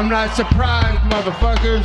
I'm not surprised, motherfuckers.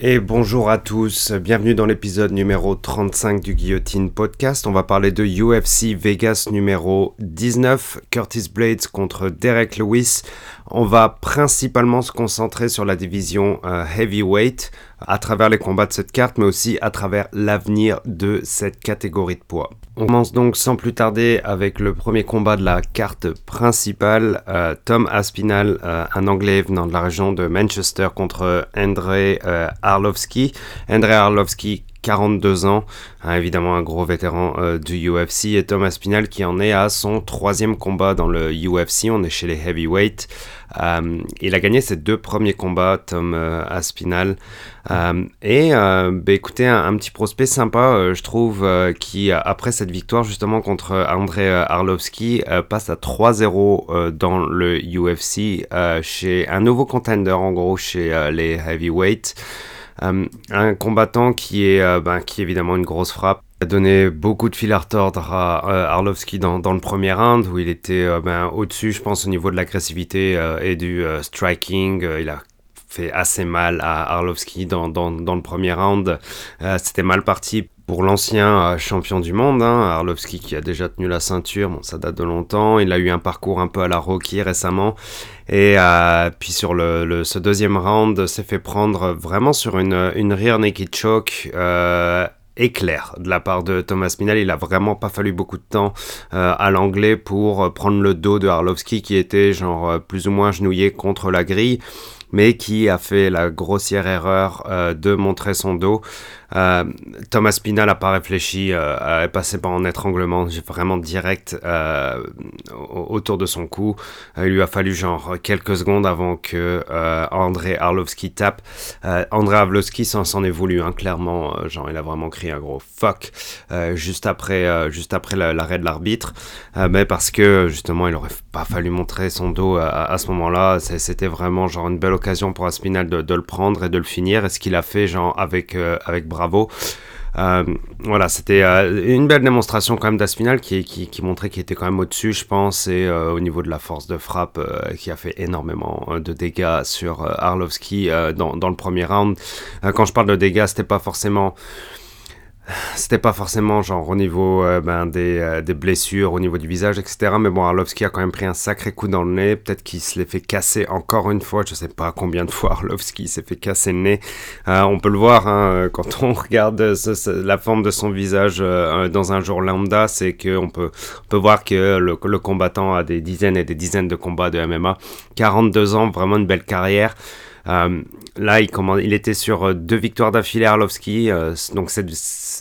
Et bonjour à tous, bienvenue dans l'épisode numéro 35 du Guillotine Podcast. On va parler de UFC Vegas numéro 19, Curtis Blades contre Derek Lewis. On va principalement se concentrer sur la division euh, heavyweight à travers les combats de cette carte, mais aussi à travers l'avenir de cette catégorie de poids. On commence donc sans plus tarder avec le premier combat de la carte principale. Euh, Tom Aspinal, euh, un Anglais venant de la région de Manchester contre André euh, Arlovski. André Arlovski 42 ans, hein, évidemment un gros vétéran euh, du UFC, et Thomas Aspinall qui en est à son troisième combat dans le UFC, on est chez les heavyweight. Euh, il a gagné ses deux premiers combats, Tom euh, Aspinall. et bah, écoutez, un, petit prospect sympa, je trouve, qui après cette victoire justement contre André Arlovski passe à 3-0 dans le UFC chez un nouveau contender en gros chez les heavyweight. Euh, un combattant qui est, euh, ben, qui est évidemment une grosse frappe a donné beaucoup de fil à retordre à euh, Arlovski dans, dans, le premier round où il était ben, au-dessus, je pense, au niveau de l'agressivité et du striking. il a fait assez mal à Arlovski dans, dans, le premier round. C'était mal parti pour l'ancien champion du monde, hein, Arlovski qui a déjà tenu la ceinture, bon ça date de longtemps, il a eu un parcours un peu à la Rocky récemment, et euh, puis sur ce deuxième round, s'est fait prendre vraiment sur une, une rear naked choke. Euh, éclair de la part de Thomas Minal. Il a vraiment pas fallu beaucoup de temps euh, à l'anglais pour prendre le dos de Arlovski qui était genre plus ou moins genouillé contre la grille mais qui a fait la grossière erreur euh, de montrer son dos. Euh, Thomas Pina n'a pas réfléchi, euh, est passé par un étranglement vraiment direct euh, autour de son cou. il lui a fallu genre quelques secondes avant que André Arlovski tape. André Arlovski s'en est voulu, hein, clairement. genre, il a vraiment crié un gros fuck juste après, après l'arrêt de l'arbitre, mais parce que justement, il aurait pas fallu montrer son dos à, ce moment-là. C'était vraiment genre une belle occasion pour Aspinal de, le prendre et de le finir. Et ce qu'il a fait, genre, avec, euh, avec Bravo. Euh, voilà, c'était euh, une belle démonstration quand même d'Aspinal qui, montrait qu'il était quand même au-dessus, je pense, et au niveau de la force de frappe, qui a fait énormément de dégâts sur Arlovski dans, dans, le premier round. quand je parle de dégâts, c'était pas forcément c'était pas forcément genre au niveau euh, ben, des, euh, des, blessures, au niveau du visage, etc. Mais bon, Arlovski a quand même pris un sacré coup dans le nez. Peut-être qu'il se l'est fait casser encore une fois. Je sais pas combien de fois Arlovski s'est fait casser le nez. Euh, on peut le voir hein, quand on regarde la forme de son visage dans un jour lambda. C'est qu'on peut, on peut voir que le, combattant a des dizaines et des dizaines de combats de MMA. 42 ans, vraiment une belle carrière. Euh, là, il, était sur euh, deux victoires d'affilée Arlovski, euh, donc c'est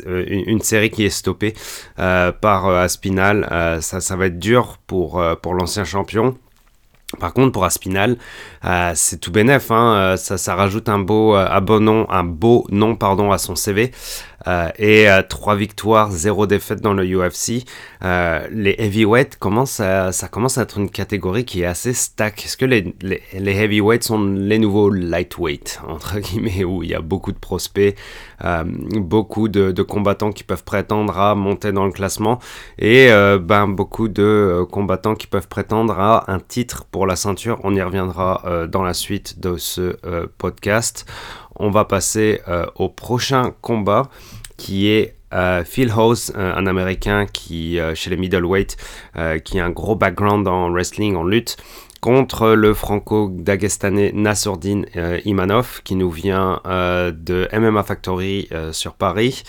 une, série qui est stoppée par Aspinal. ça, ça va être dur pour, pour l'ancien champion. Par contre, pour Aspinal, c'est tout bénef. Hein, ça, ça, rajoute un beau, un beau nom, un beau pardon, à son CV. Euh, et 3 euh, victoires, 0 défaite dans le UFC. Euh, les heavyweights commencent à, ça commence à être une catégorie qui est assez stack. Est-ce que les, heavyweights sont les nouveaux lightweight, entre guillemets, où il y a beaucoup de prospects, beaucoup de, de, combattants qui peuvent prétendre à monter dans le classement et ben, beaucoup de combattants qui peuvent prétendre à un titre pour la ceinture. On y reviendra dans la suite de ce podcast on va passer euh, au prochain combat qui est euh, Phil House, un, américain qui, euh, chez les middleweight, qui a un gros background en wrestling, en lutte, contre le franco-dagestanais Nassourdine Imanov, qui nous vient de MMA Factory sur Paris.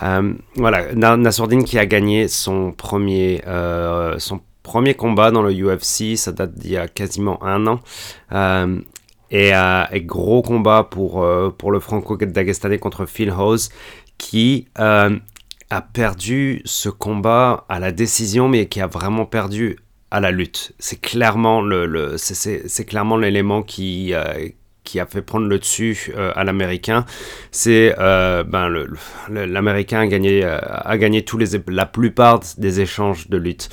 voilà, Nassourdine qui a gagné son premier, son premier combat dans le UFC, ça date d'il y a quasiment un an. Et, euh, gros combat pour, euh, pour le franco-dagestanais contre Phil Hose, qui euh, a perdu ce combat à la décision, mais qui a vraiment perdu à la lutte. C'est clairement le, le c'est clairement l'élément qui qui a fait prendre le dessus euh, à l'américain, c'est euh, ben, l'américain a gagné, euh, a gagné tous les, la plupart des échanges de lutte.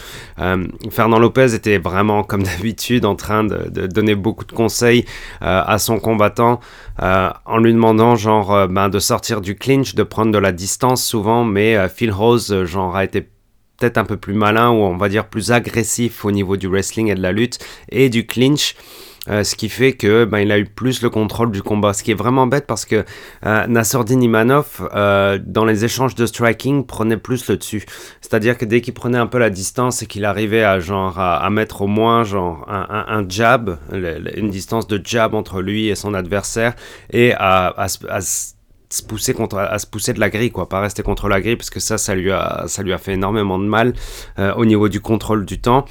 Fernand Lopez était vraiment, comme d'habitude, en train de, de, donner beaucoup de conseils à son combattant en lui demandant genre ben, de sortir du clinch, de prendre de la distance souvent, mais Phil Rose genre a été peut-être un peu plus malin ou on va dire plus agressif au niveau du wrestling et de la lutte et du clinch. Euh, ce qui fait que ben, il a eu plus le contrôle du combat. Ce qui est vraiment bête parce que euh, Nassourdine Imanov, euh, dans les échanges de striking, prenait plus le dessus. C'est-à-dire que dès qu'il prenait un peu la distance et qu'il arrivait à, genre, à, mettre au moins genre, un, jab, une distance de jab entre lui et son adversaire, et à, se pousser contre à se pousser de la grille quoi pas rester contre la grille parce que ça ça lui a ça lui a fait énormément de mal au niveau du contrôle du temps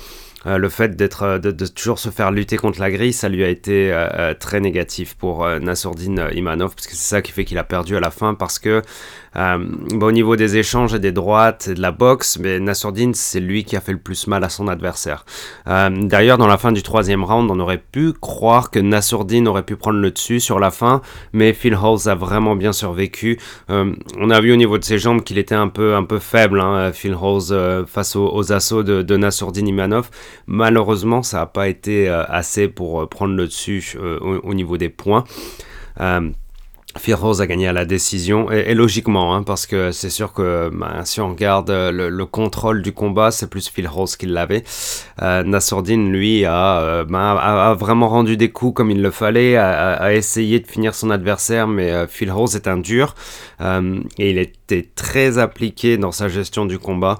euh, le fait euh, de, toujours se faire lutter contre la grille, ça lui a été euh, très négatif pour Nassourdine Imanov, parce que c'est ça qui fait qu'il a perdu à la fin, parce que euh, au niveau des échanges et des droites et de la boxe, mais Nassourdine, c'est lui qui a fait le plus mal à son adversaire. Euh, d'ailleurs, dans la fin du troisième round, on aurait pu croire que Nassourdine aurait pu prendre le dessus sur la fin, mais Phil Halls a vraiment bien survécu. Euh, on a vu au niveau de ses jambes qu'il était un peu, un peu faible, hein, Phil Halls, face aux, assauts de, de Nassourdine Imanov. Malheureusement, ça n'a pas été assez pour prendre le dessus au, au, niveau des points. Phil Rose a gagné à la décision, et, logiquement, hein, parce que c'est sûr que bah, si on regarde euh, le, contrôle du combat, c'est plus Phil Rose qui l'avait. Euh, lui, euh, bah, a, vraiment rendu des coups comme il le fallait, a, essayé de finir son adversaire, mais euh, Phil Rose est un dur, et il était très appliqué dans sa gestion du combat.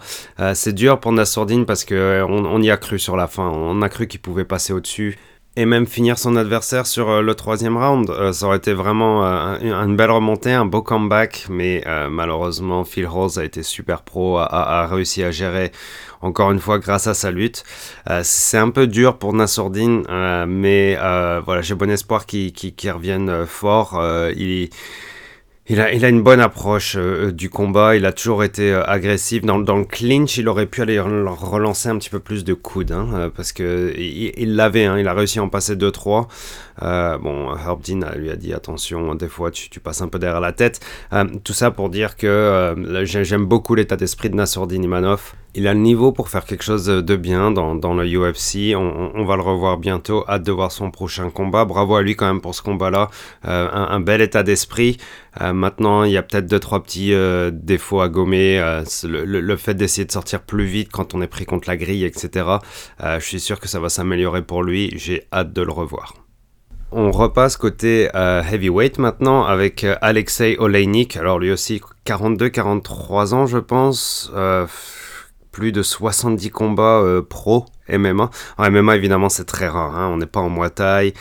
c'est dur pour Nassourdine parce qu'on on y a cru sur la fin, on a cru qu'il pouvait passer au-dessus et même finir son adversaire sur euh, le troisième round. Euh, ça aurait été vraiment euh, une belle remontée, un beau comeback, mais malheureusement Phil Rose a été super pro, a, réussi à gérer encore une fois grâce à sa lutte. c'est un peu dur pour Nassourdine, mais voilà, j'ai bon espoir qu'il revienne fort. il il a, une bonne approche euh, du combat, il a toujours été euh, agressif. Dans, le clinch, il aurait pu aller relancer un petit peu plus de coudes, hein, euh, parce que il l'avait, hein, il a réussi à en passer 2-3. bon, Herb Dean lui a dit attention, des fois tu, tu passes un peu derrière la tête. tout ça pour dire que j'aime beaucoup l'état d'esprit de Nassourdine Imanov il a le niveau pour faire quelque chose de bien dans, le UFC. On, va le revoir bientôt. Hâte de voir son prochain combat. Bravo à lui quand même pour ce combat-là. Euh, un, bel état d'esprit. Euh, maintenant, il y a peut-être deux trois petits euh, défauts à gommer. Le, fait d'essayer de sortir plus vite quand on est pris contre la grille, etc. je suis sûr que ça va s'améliorer pour lui. J'ai hâte de le revoir. On repasse côté heavyweight maintenant avec Alexei Oleinik. Alors lui aussi 42-43 ans je pense plus de 70 combats euh, pro MMA. En MMA, évidemment, c'est très rare. Hein. On n'est pas en Muay Thai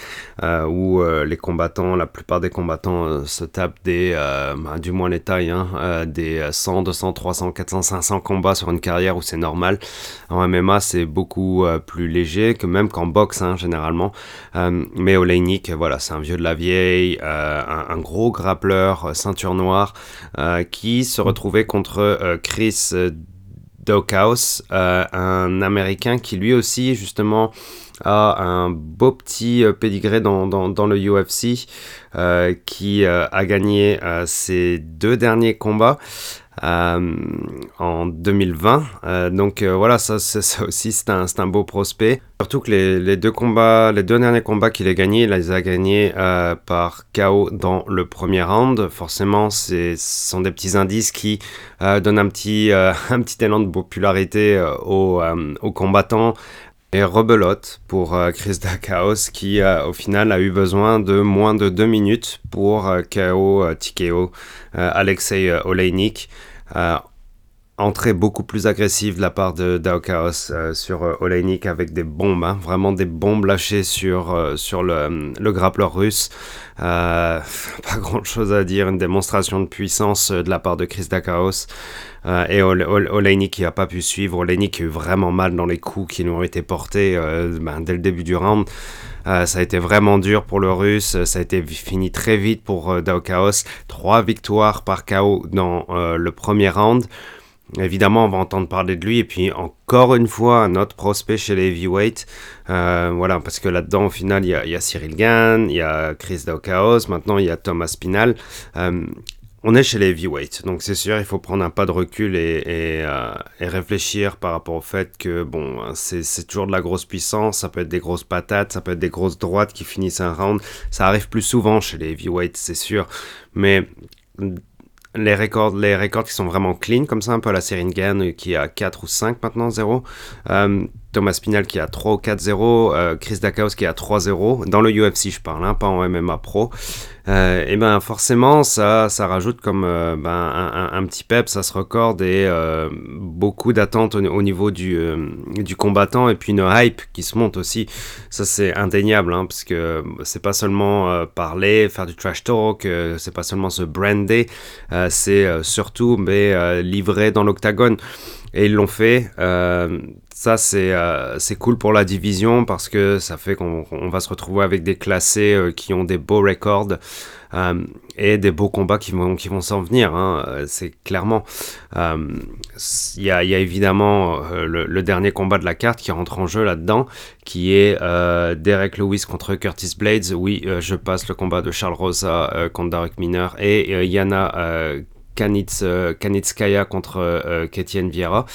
euh, où euh, les combattants, la plupart des combattants se tapent des, bah, du moins les tailles, hein, des 100, 200, 300, 400, 500 combats sur une carrière où c'est normal. En MMA, c'est beaucoup plus léger que même qu'en boxe, hein, généralement. mais Oleinik, voilà, c'est un vieux de la vieille, un, un, gros grappleur, ceinture noire, qui se retrouvait contre Chris House, euh, un Américain qui lui aussi justement a un beau petit euh, pédigré dans, dans, le UFC, euh, qui a gagné ses deux derniers combats. Euh, en 2020. Euh, donc euh, voilà, ça, ça aussi c'est un, un, beau prospect. Surtout que les, les, deux combats, les deux derniers combats qu'il a gagnés, il les a gagnés par KO dans le premier round. Forcément, ce sont des petits indices qui donnent un petit, un petit élan de popularité aux combattants rebelote pour Chris Dakaos qui au final a eu besoin de moins de deux minutes pour KO TKO Alexei Oleinik entrée beaucoup plus agressive de la part de Dao Chaos euh, sur euh, avec des bombes, hein, vraiment des bombes lâchées sur, euh, sur le, le grappleur russe. pas grand chose à dire, une démonstration de puissance de la part de Chris Dakaos. et Oleinik qui n'a pas pu suivre. Oleinik qui a eu vraiment mal dans les coups qui lui ont été portés ben, dès le début du round. ça a été vraiment dur pour le russe. Ça a été fini très vite pour Dao Chaos. Trois victoires par KO dans le premier round. Évidemment, on va entendre parler de lui. Et puis, encore une fois, un autre prospect chez les heavyweights. Euh, voilà, parce que là-dedans, au final, il y a, Cyril Gann, il y a Chris Daukaos, maintenant il y a Thomas Spinal. Euh, on est chez les heavyweights, donc c'est sûr, il faut prendre un pas de recul et, euh, et, réfléchir par rapport au fait que, bon, c'est toujours de la grosse puissance, ça peut être des grosses patates, ça peut être des grosses droites qui finissent un round. Ça arrive plus souvent chez les heavyweights, c'est sûr. Mais les records, les records qui sont vraiment clean, comme ça, un peu à la Seringen qui a 4 ou 5 maintenant, 0. Thomas Spinal qui a 3 ou 4-0, euh, Chris Dakaos qui a 3-0, dans le UFC je parle, hein, pas en MMA Pro. Euh, et ben forcément ça, rajoute comme euh, ben, un, petit pep, ça se recorde et beaucoup d'attentes au, niveau du, combattant et puis une hype qui se monte aussi. Ça c'est indéniable hein, parce que c'est pas seulement parler, faire du trash talk, c'est pas seulement se brander, c'est surtout mais, livrer dans l'octagone. Et ils l'ont fait. Euh, ça, euh, c'est cool pour la division parce que ça fait qu'on va se retrouver avec des classés euh, qui ont des beaux records et des beaux combats qui vont, qui vont s'en venir. Hein. c'est clairement. Il y, y, a, évidemment le, dernier combat de la carte qui rentre en jeu là-dedans, qui est Derek Lewis contre Curtis Blades. Oui, je passe le combat de Charles Rosa contre Derek Miner et Yana Kanitz, euh, Kanitskaya contre euh, Ketienne Vieira.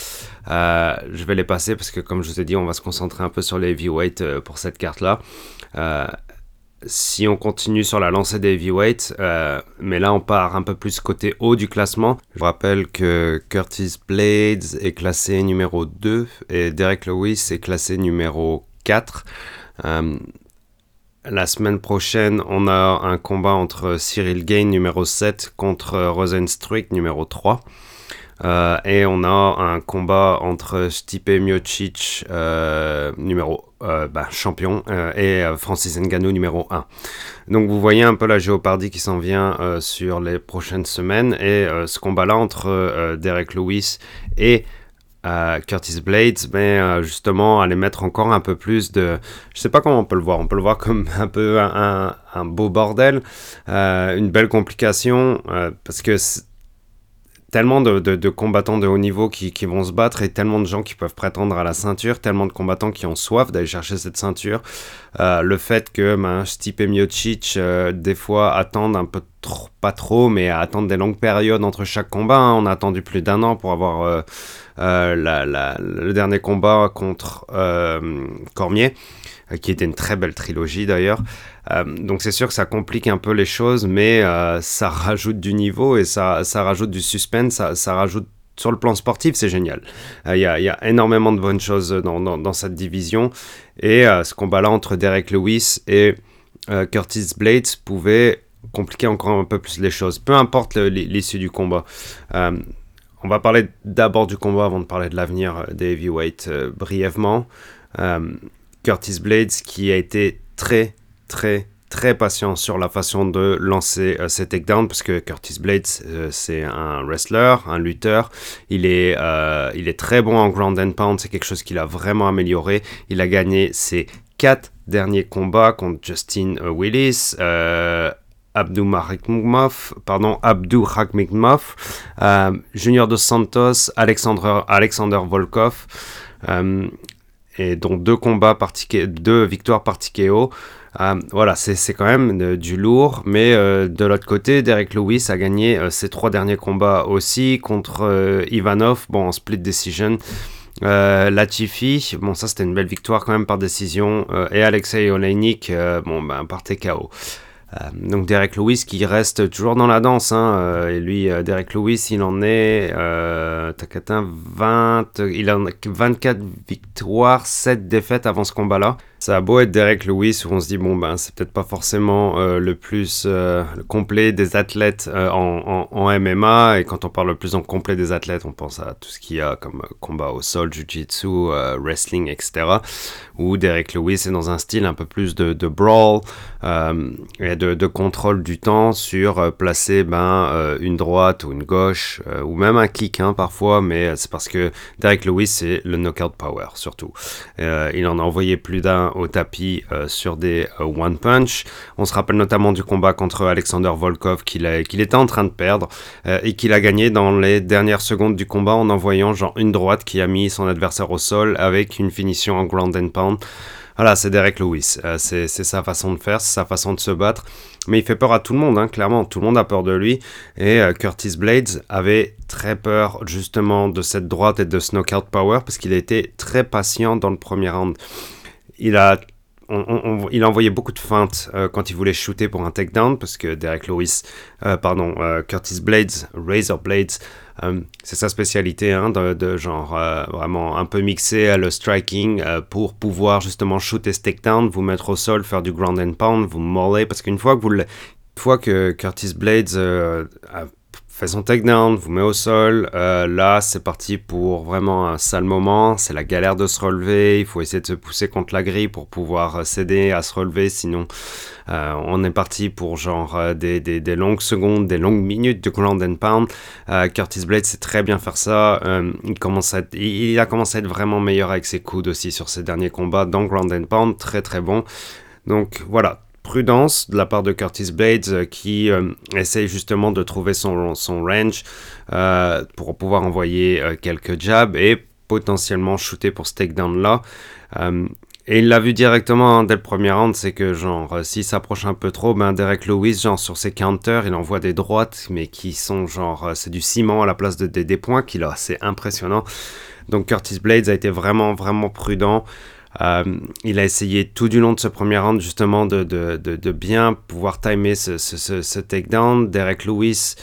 Euh, je vais les passer parce que, comme je vous ai dit, on va se concentrer un peu sur les heavyweights pour cette carte-là. si on continue sur la lancée des heavyweights, mais là on part un peu plus côté haut du classement. Je rappelle que Curtis Blades est classé numéro 2 et Derek Lewis est classé numéro 4. La semaine prochaine, on a un combat entre Cyril Gain numéro 7 contre Rosenstruik numéro 3. Euh, et on a un combat entre Stipe Miocic euh, numéro euh, bah, champion et Francis Ngannou numéro 1. Donc vous voyez un peu la géopardie qui s'en vient sur les prochaines semaines et ce combat-là entre Derek Lewis et Curtis Blades, mais euh, justement à les mettre encore un peu plus de... Je sais pas comment on peut le voir, on peut le voir comme un peu un, beau bordel, euh, une belle complication, euh, parce que tellement de, combattants de haut niveau qui, vont se battre et tellement de gens qui peuvent prétendre à la ceinture, tellement de combattants qui ont soif d'aller chercher cette ceinture. le fait que ben, Stipe Miocic, des fois, attendent un peu trop, pas trop, mais attendent des longues périodes entre chaque combat. Hein. On a attendu plus d'un an pour avoir euh, le dernier combat contre euh, Cormier, euh, qui était une très belle trilogie d'ailleurs. donc c'est sûr que ça complique un peu les choses, mais ça rajoute du niveau et ça, ça rajoute du suspense, ça, rajoute sur le plan sportif, c'est génial. Il y, a énormément de bonnes choses dans, dans, cette division. Et ce combat-là entre Derek Lewis et Curtis Blades pouvait compliquer encore un peu plus les choses, peu importe l'issue du combat. On va parler d'abord du combat avant de parler de l'avenir euh, des heavyweights euh, brièvement. Euh, Curtis Blades qui a été très très très patient sur la façon de lancer ses takedowns parce que Curtis Blades c'est un wrestler, un lutteur. Il est, il est très bon en ground and pound, c'est quelque chose qu'il a vraiment amélioré. Il a gagné ses quatre derniers combats contre Justin Willis, Abdou pardon, Abdou euh, Junior dos Santos, Alexander, Alexander Volkov, euh, et donc deux combats victoires par TKO. Euh, voilà, c'est quand même du lourd, mais de l'autre côté, Derek Lewis a gagné ses trois derniers combats aussi contre Ivanov, bon, en split decision. Latifi, bon ça c'était une belle victoire quand même par décision, et Alexei Oleinik, bon ben par TKO. Euh, donc Derek Lewis qui reste toujours dans la danse. Hein, euh, et lui, euh, Derek Lewis, il en est euh, 20, il en a 24 victoires, 7 défaites avant ce combat-là. Ça a beau être Derek Lewis où on se dit bon ben c'est peut-être pas forcément le plus complet des athlètes en, en, MMA et quand on parle le plus en complet des athlètes on pense à tout ce qu'il y a comme combat au sol, jiu-jitsu, wrestling, etc. Où Derek Lewis est dans un style un peu plus de, brawl et de, contrôle du temps sur euh, placer ben, euh, une droite ou une gauche euh, ou même un kick hein, parfois, mais c'est parce que Derek Lewis c'est le knockout power surtout. il en a envoyé plus d'un au tapis sur des one punch. On se rappelle notamment du combat contre Alexander Volkov qu'il était en train de perdre et qu'il a gagné dans les dernières secondes du combat en envoyant genre une droite qui a mis son adversaire au sol avec une finition en ground and pound. Voilà, c'est Derek Lewis. Euh, c'est sa façon de faire, c'est sa façon de se battre. Mais il fait peur à tout le monde, hein, clairement. Tout le monde a peur de lui. Et euh, Curtis Blades avait très peur justement de cette droite et de ce knockout power parce qu'il a été très patient dans le premier round. Il a il a envoyé beaucoup de feintes quand il voulait shooter pour un takedown, parce que Derek Lewis, pardon, Curtis Blades, Razor Blades, c'est sa spécialité, hein, de, genre vraiment un peu mixé le striking pour pouvoir justement shooter ce takedown, vous mettre au sol, faire du ground and pound, vous moller, parce qu'une fois que vous fois que Curtis Blades a fait son takedown, vous met au sol. Euh, là, c'est parti pour vraiment un sale moment. C'est la galère de se relever. Il faut essayer de se pousser contre la grille pour pouvoir euh, s'aider à se relever. Sinon, euh, on est parti pour genre des, des, longues secondes, des longues minutes de ground and pound. Curtis Blade sait très bien faire ça. il, commence à il, a commencé à être vraiment meilleur avec ses coudes aussi sur ses derniers combats dans ground and pound. Très très bon. Donc voilà, prudence de la part de Curtis Blades euh, qui euh, essaye justement de trouver son, range euh, pour pouvoir envoyer quelques jabs et potentiellement shooter pour ce takedown là. et il l'a vu directement hein, dès le premier round, c'est que genre s'il s'approche un peu trop, ben Derek Lewis, genre sur ses counters, il envoie des droites, mais qui sont genre c'est du ciment à la place de, des points qu'il a, c'est impressionnant. Donc Curtis Blades a été vraiment vraiment prudent. Euh, il a essayé tout du long de ce premier round justement de, bien pouvoir timer ce, ce, ce, takedown. Derek Lewis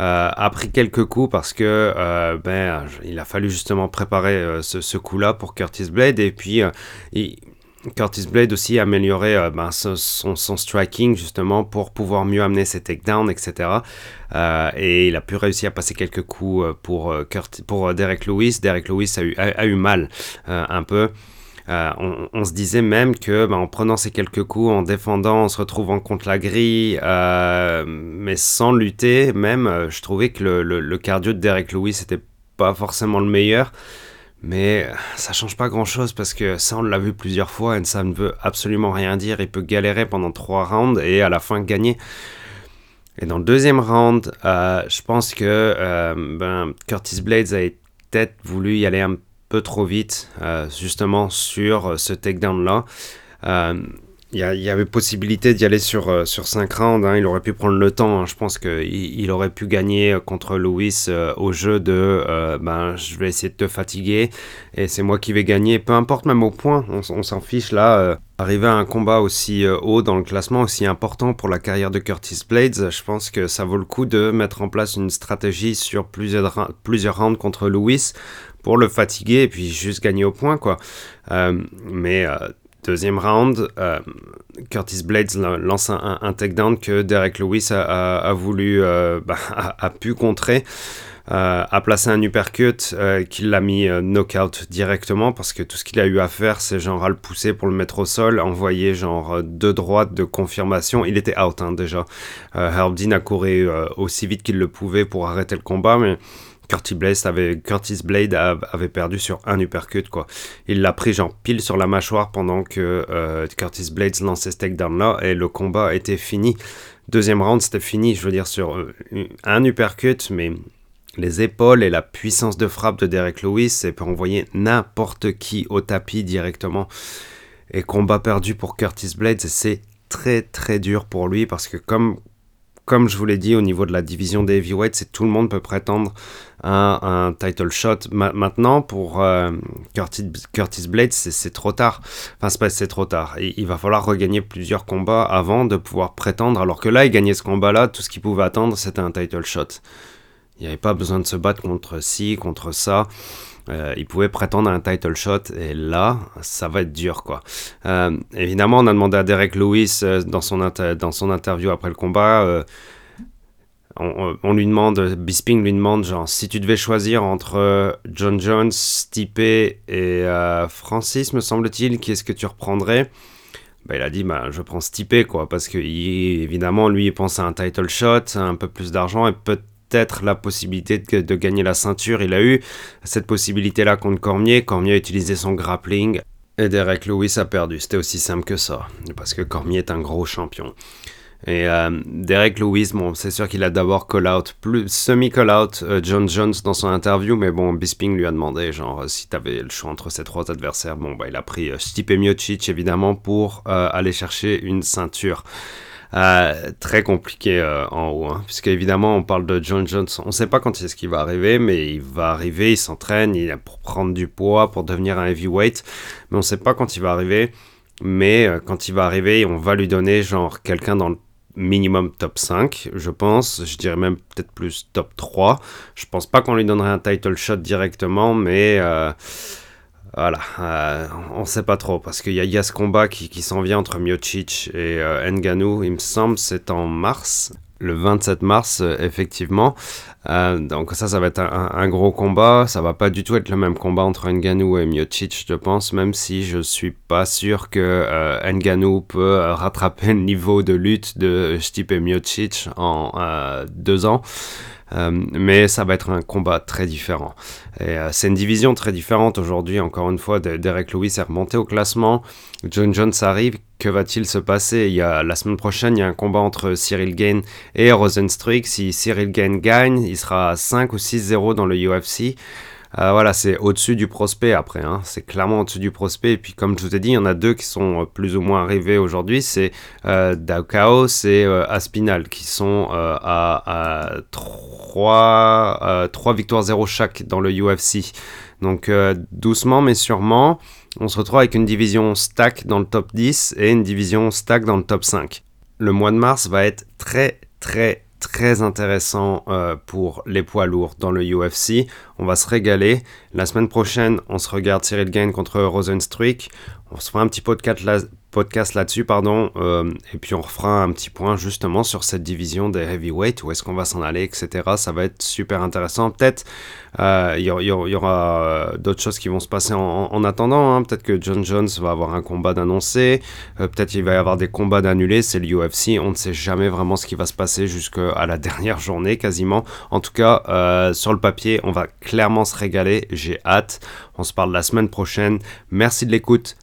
euh, a pris quelques coups parce que euh, ben, il a fallu justement préparer ce, coup-là pour Curtis Blade et puis Curtis Blade aussi a amélioré ben, son, striking justement pour pouvoir mieux amener ses takedowns, etc. et il a pu réussir à passer quelques coups pour, Derek Lewis. Derek Lewis a eu mal un peu. Euh, on, se disait même que bah, en prenant ces quelques coups, en défendant, en se retrouvant contre la grille, euh, mais sans lutter, même, euh, je trouvais que le, cardio de Derek Lewis n'était pas forcément le meilleur. Mais ça change pas grand chose parce que ça, on l'a vu plusieurs fois et ça ne veut absolument rien dire. Il peut galérer pendant trois rounds et à la fin gagner. Et dans le deuxième round, je pense que ben, Curtis Blades a peut-être voulu y aller un trop vite, euh, justement, sur euh, ce takedown-là. Euh, il y, avait possibilité d'y aller sur, sur 5 rounds. Hein. il aurait pu prendre le temps. Hein. Je pense qu'il il aurait pu gagner contre Lewis au jeu de ben, je vais essayer de te fatiguer et c'est moi qui vais gagner. Peu importe, même au point, on, s'en fiche là. arriver à un combat aussi haut dans le classement, aussi important pour la carrière de Curtis Blades, je pense que ça vaut le coup de mettre en place une stratégie sur plusieurs, plusieurs rounds contre Lewis pour le fatiguer et puis juste gagner au point, quoi. Euh, mais euh, deuxième round, euh, Curtis Blades lance un, un, takedown que Derek Lewis a, voulu, bah, a, pu contrer. a placé un uppercut qui l'a mis knockout directement parce que tout ce qu'il a eu à faire c'est genre à le pousser pour le mettre au sol, envoyer genre deux droites de confirmation. Il était out hein, déjà. Herb Dean a couru aussi vite qu'il le pouvait pour arrêter le combat, mais Curtis Blade avait, perdu sur un uppercut quoi. Il l'a pris genre pile sur la mâchoire pendant que euh, Curtis Blades lançait ce takedown là et le combat était fini. Deuxième round c'était fini, je veux dire sur euh, un uppercut mais les épaules et la puissance de frappe de Derek Lewis, c'est peut envoyer n'importe qui au tapis directement. Et combat perdu pour Curtis Blades, c'est très très dur pour lui parce que comme comme je vous l'ai dit, au niveau de la division des heavyweights, c'est tout le monde peut prétendre à un title shot. maintenant, pour euh, Curtis, Blades, c'est trop tard. Enfin, c'est trop tard. il va falloir regagner plusieurs combats avant de pouvoir prétendre. Alors que là, il gagnait ce combat-là, tout ce qu'il pouvait attendre, c'était un title shot. Il n'y avait pas besoin de se battre contre ci, contre ça. Euh, il pouvait prétendre à un title shot et là, ça va être dur quoi. Euh, évidemment, on a demandé à Derek Lewis euh, dans, son dans son interview après le combat. On, lui demande, Bisping lui demande, genre, si tu devais choisir entre John Jones, Stipe et Francis, me semble-t-il, qui est-ce que tu reprendrais? Bah, Il a dit, bah, je prends Stipe, quoi, parce que évidemment, lui, il pense à un title shot, un peu plus d'argent et peut-être la possibilité de, gagner la ceinture. Il a eu cette possibilité-là contre Cormier. Cormier a utilisé son grappling. Et Derek Lewis a perdu. C'était aussi simple que ça. Parce que Cormier est un gros champion. Et euh, Derek Lewis, bon, c'est sûr qu'il a d'abord call-out, semi-call-out euh, John Jones dans son interview, mais bon, Bisping lui a demandé, genre, si t'avais le choix entre ces trois adversaires, bon, bah, il a pris euh, Stipe Miocic, évidemment, pour aller chercher une ceinture. Euh, très compliqué euh, en haut, hein, puisque évidemment on parle de John Jones, on sait pas quand est-ce qu'il va arriver, mais il va arriver, il s'entraîne, il a pour prendre du poids, pour devenir un heavyweight, mais on sait pas quand il va arriver. mais quand il va arriver, on va lui donner genre quelqu'un dans le minimum top 5, je pense. Je dirais même peut-être plus top 3. Je pense pas qu'on lui donnerait un title shot directement, mais voilà, euh, on sait pas trop parce qu'il y, a ce combat qui, s'en vient entre Miocic et euh, Nganou, il me semble, c'est en mars, le 27 mars, euh, effectivement. Euh, donc ça, ça va être un, gros combat. Ça va pas du tout être le même combat entre Nganou et Miocic, je pense, même si je suis pas sûr que euh, Nganou peut rattraper le niveau de lutte de Stipe Miocic en deux ans. Euh, mais ça va être un combat très différent. Et euh, c'est une division très différente aujourd'hui. Encore une fois, Derek Lewis est remonté au classement. John Jones arrive. Que va-t-il se passer? Il y a, La semaine prochaine, il y a un combat entre Cyril Gain et Rosenstruik. Si Cyril Gain gagne, il sera 5 ou 6-0 dans le UFC. Euh, voilà, c'est au-dessus du prospect après. Hein. C'est clairement au-dessus du prospect. Et puis, comme je vous ai dit, il y en a deux qui sont euh, plus ou moins arrivés aujourd'hui. C'est euh, Chaos et euh, Aspinal qui sont à, 3, 3 victoires 0 chaque dans le UFC. Donc, doucement mais sûrement, on se retrouve avec une division stack dans le top 10 et une division stack dans le top 5. Le mois de mars va être très, très, très intéressant euh, pour les poids lourds dans le UFC. On va se régaler. La semaine prochaine, on se regarde Cyril Gain contre Rosenstruik. On se fera un petit podcast, là, podcast là-dessus, pardon, euh, et puis on refera un petit point justement sur cette division des heavyweight, où est-ce qu'on va s'en aller, etc. Ça va être super intéressant. Peut-être il y, aura euh, d'autres choses qui vont se passer en, attendant. Hein. Peut-être que John Jones va avoir un combat d'annoncé, euh, peut-être il va y avoir des combats d'annulés. C'est le UFC, on ne sait jamais vraiment ce qui va se passer jusqu'à la dernière journée quasiment. En tout cas, sur le papier, on va clairement se régaler. J'ai hâte. On se parle la semaine prochaine. Merci de l'écoute.